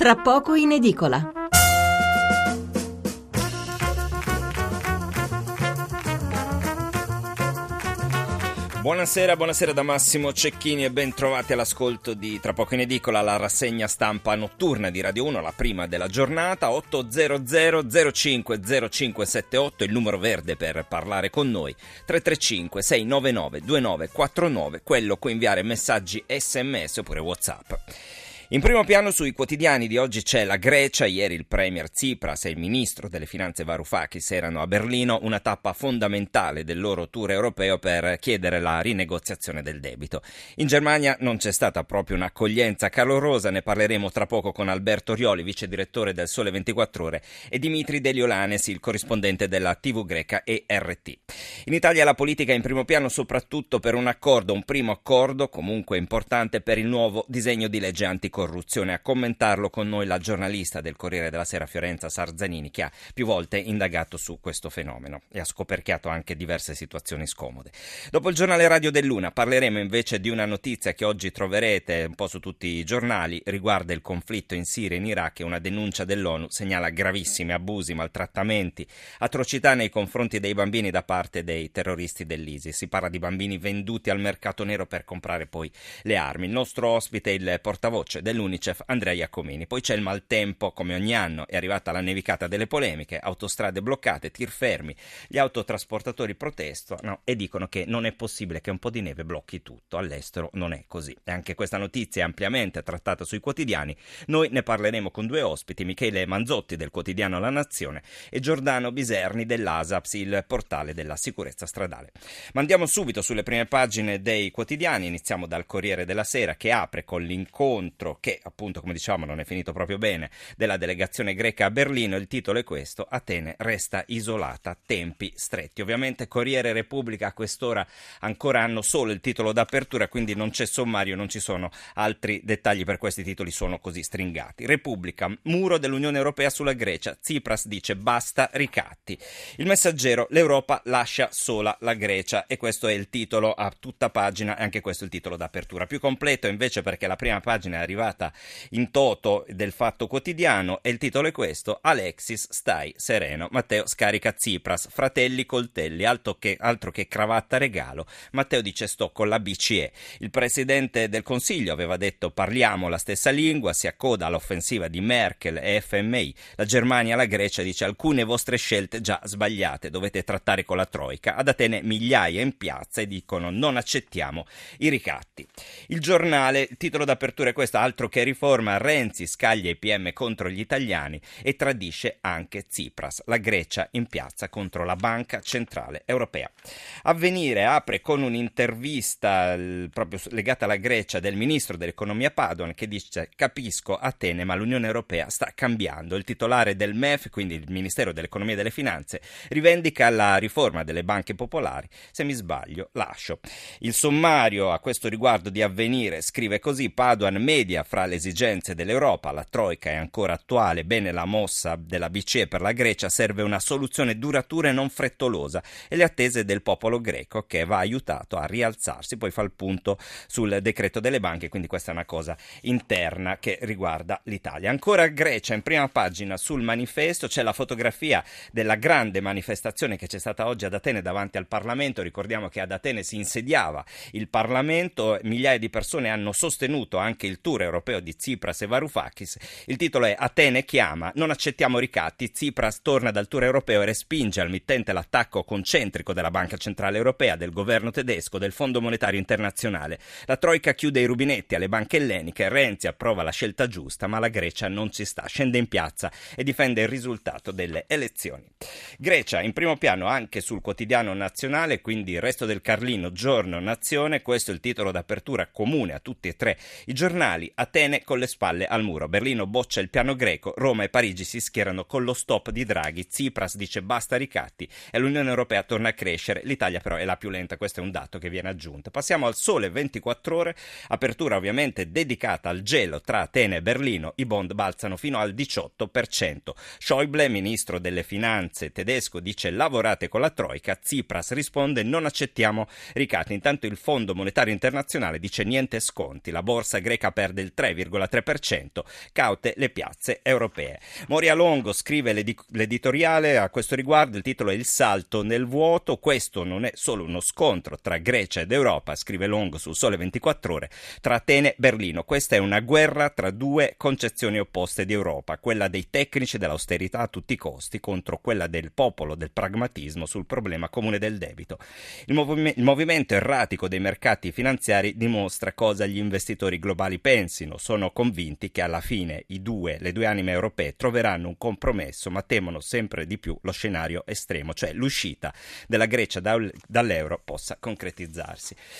tra poco in edicola. Buonasera, buonasera da Massimo Cecchini e ben trovati all'ascolto di Tra poco in edicola la rassegna stampa notturna di Radio 1, la prima della giornata, 800 05 0578, il numero verde per parlare con noi, 335 699 2949, quello con inviare messaggi sms oppure whatsapp. In primo piano sui quotidiani di oggi c'è la Grecia, ieri il premier Tsipras e il ministro delle finanze Varoufakis erano a Berlino, una tappa fondamentale del loro tour europeo per chiedere la rinegoziazione del debito. In Germania non c'è stata proprio un'accoglienza calorosa, ne parleremo tra poco con Alberto Rioli, vice direttore del Sole 24 Ore, e Dimitri Deliolanes, il corrispondente della TV greca ERT. In Italia la politica è in primo piano soprattutto per un accordo, un primo accordo comunque importante per il nuovo disegno di legge anticorruzione corruzione. A commentarlo con noi la giornalista del Corriere della Sera Fiorenza Sarzanini che ha più volte indagato su questo fenomeno e ha scoperchiato anche diverse situazioni scomode. Dopo il giornale radio dell'Una parleremo invece di una notizia che oggi troverete un po' su tutti i giornali riguarda il conflitto in Siria e in Iraq e una denuncia dell'ONU segnala gravissimi abusi, maltrattamenti, atrocità nei confronti dei bambini da parte dei terroristi dell'ISIS. Si parla di bambini venduti al mercato nero per comprare poi le armi. Il nostro ospite è il portavoce del dell'Unicef Andrea Iacomini. Poi c'è il maltempo, come ogni anno, è arrivata la nevicata delle polemiche, autostrade bloccate, tir fermi, gli autotrasportatori protestano e dicono che non è possibile che un po' di neve blocchi tutto, all'estero non è così. E anche questa notizia è ampiamente trattata sui quotidiani, noi ne parleremo con due ospiti, Michele Manzotti del quotidiano La Nazione e Giordano Biserni dell'ASAPS, il portale della sicurezza stradale. Ma andiamo subito sulle prime pagine dei quotidiani, iniziamo dal Corriere della Sera che apre con l'incontro che appunto come diciamo non è finito proprio bene, della delegazione greca a Berlino. Il titolo è questo, Atene resta isolata, tempi stretti. Ovviamente Corriere Repubblica a quest'ora ancora hanno solo il titolo d'apertura, quindi non c'è sommario, non ci sono altri dettagli per questi titoli, sono così stringati. Repubblica, muro dell'Unione Europea sulla Grecia, Tsipras dice basta ricatti. Il messaggero, l'Europa lascia sola la Grecia e questo è il titolo a tutta pagina e anche questo è il titolo d'apertura. Più completo invece perché la prima pagina è arrivata puntata in toto del Fatto Quotidiano e il titolo è questo: Alexis, stai sereno. Matteo scarica Tsipras, fratelli coltelli, altro che, altro che cravatta regalo. Matteo dice sto con la BCE. Il presidente del Consiglio aveva detto parliamo la stessa lingua, si accoda all'offensiva di Merkel e FMI. La Germania, la Grecia dice alcune vostre scelte già sbagliate, dovete trattare con la Troica. Ad Atene migliaia in piazza e dicono non accettiamo i ricatti. Il giornale, il titolo d'apertura è questo, altro che riforma, Renzi scaglia i PM contro gli italiani e tradisce anche Tsipras, la Grecia in piazza contro la Banca Centrale Europea. Avvenire apre con un'intervista proprio legata alla Grecia del ministro dell'economia Padoan che dice capisco Atene ma l'Unione Europea sta cambiando. Il titolare del MEF, quindi il Ministero dell'Economia e delle Finanze, rivendica la riforma delle banche popolari. Se mi sbaglio, lascio. Il sommario a questo riguardo di Avvenire scrive così Padoan media fra le esigenze dell'Europa, la Troica è ancora attuale, bene la mossa della BCE per la Grecia, serve una soluzione duratura e non frettolosa e le attese del popolo greco che va aiutato a rialzarsi. Poi fa il punto sul decreto delle banche, quindi questa è una cosa interna che riguarda l'Italia. Ancora Grecia, in prima pagina sul manifesto c'è la fotografia della grande manifestazione che c'è stata oggi ad Atene davanti al Parlamento. Ricordiamo che ad Atene si insediava il Parlamento, migliaia di persone hanno sostenuto anche il tour europeo di Tsipras e Varoufakis. Il titolo è Atene chiama, non accettiamo ricatti, Tsipras torna dal tour europeo e respinge al mittente l'attacco concentrico della Banca Centrale Europea, del governo tedesco, del Fondo Monetario Internazionale. La Troica chiude i rubinetti alle banche elleniche, Renzi approva la scelta giusta, ma la Grecia non ci sta, scende in piazza e difende il risultato delle elezioni. Grecia in primo piano anche sul quotidiano nazionale, quindi il resto del Carlino, giorno, nazione, questo è il titolo d'apertura comune a tutti e tre i giornali. Atene con le spalle al muro. Berlino boccia il piano greco, Roma e Parigi si schierano con lo stop di Draghi, Tsipras dice basta ricatti e l'Unione Europea torna a crescere. L'Italia però è la più lenta, questo è un dato che viene aggiunto. Passiamo al sole 24 ore, apertura ovviamente dedicata al gelo tra Atene e Berlino. I bond balzano fino al 18%. Schäuble, ministro delle finanze tedesco, dice lavorate con la Troica. Tsipras risponde non accettiamo ricatti. Intanto il Fondo Monetario Internazionale dice niente sconti. La borsa greca perde il del 3,3%, caute le piazze europee. Moria Longo scrive l'editoriale a questo riguardo, il titolo è Il salto nel vuoto, questo non è solo uno scontro tra Grecia ed Europa, scrive Longo sul Sole 24 ore, tra Atene e Berlino, questa è una guerra tra due concezioni opposte di Europa, quella dei tecnici dell'austerità a tutti i costi contro quella del popolo del pragmatismo sul problema comune del debito. Il, movi- il movimento erratico dei mercati finanziari dimostra cosa gli investitori globali pensino, sono convinti che alla fine due, le due anime europee troveranno un compromesso, ma temono sempre di più lo scenario estremo, cioè l'uscita della Grecia dall'euro possa concretizzarsi.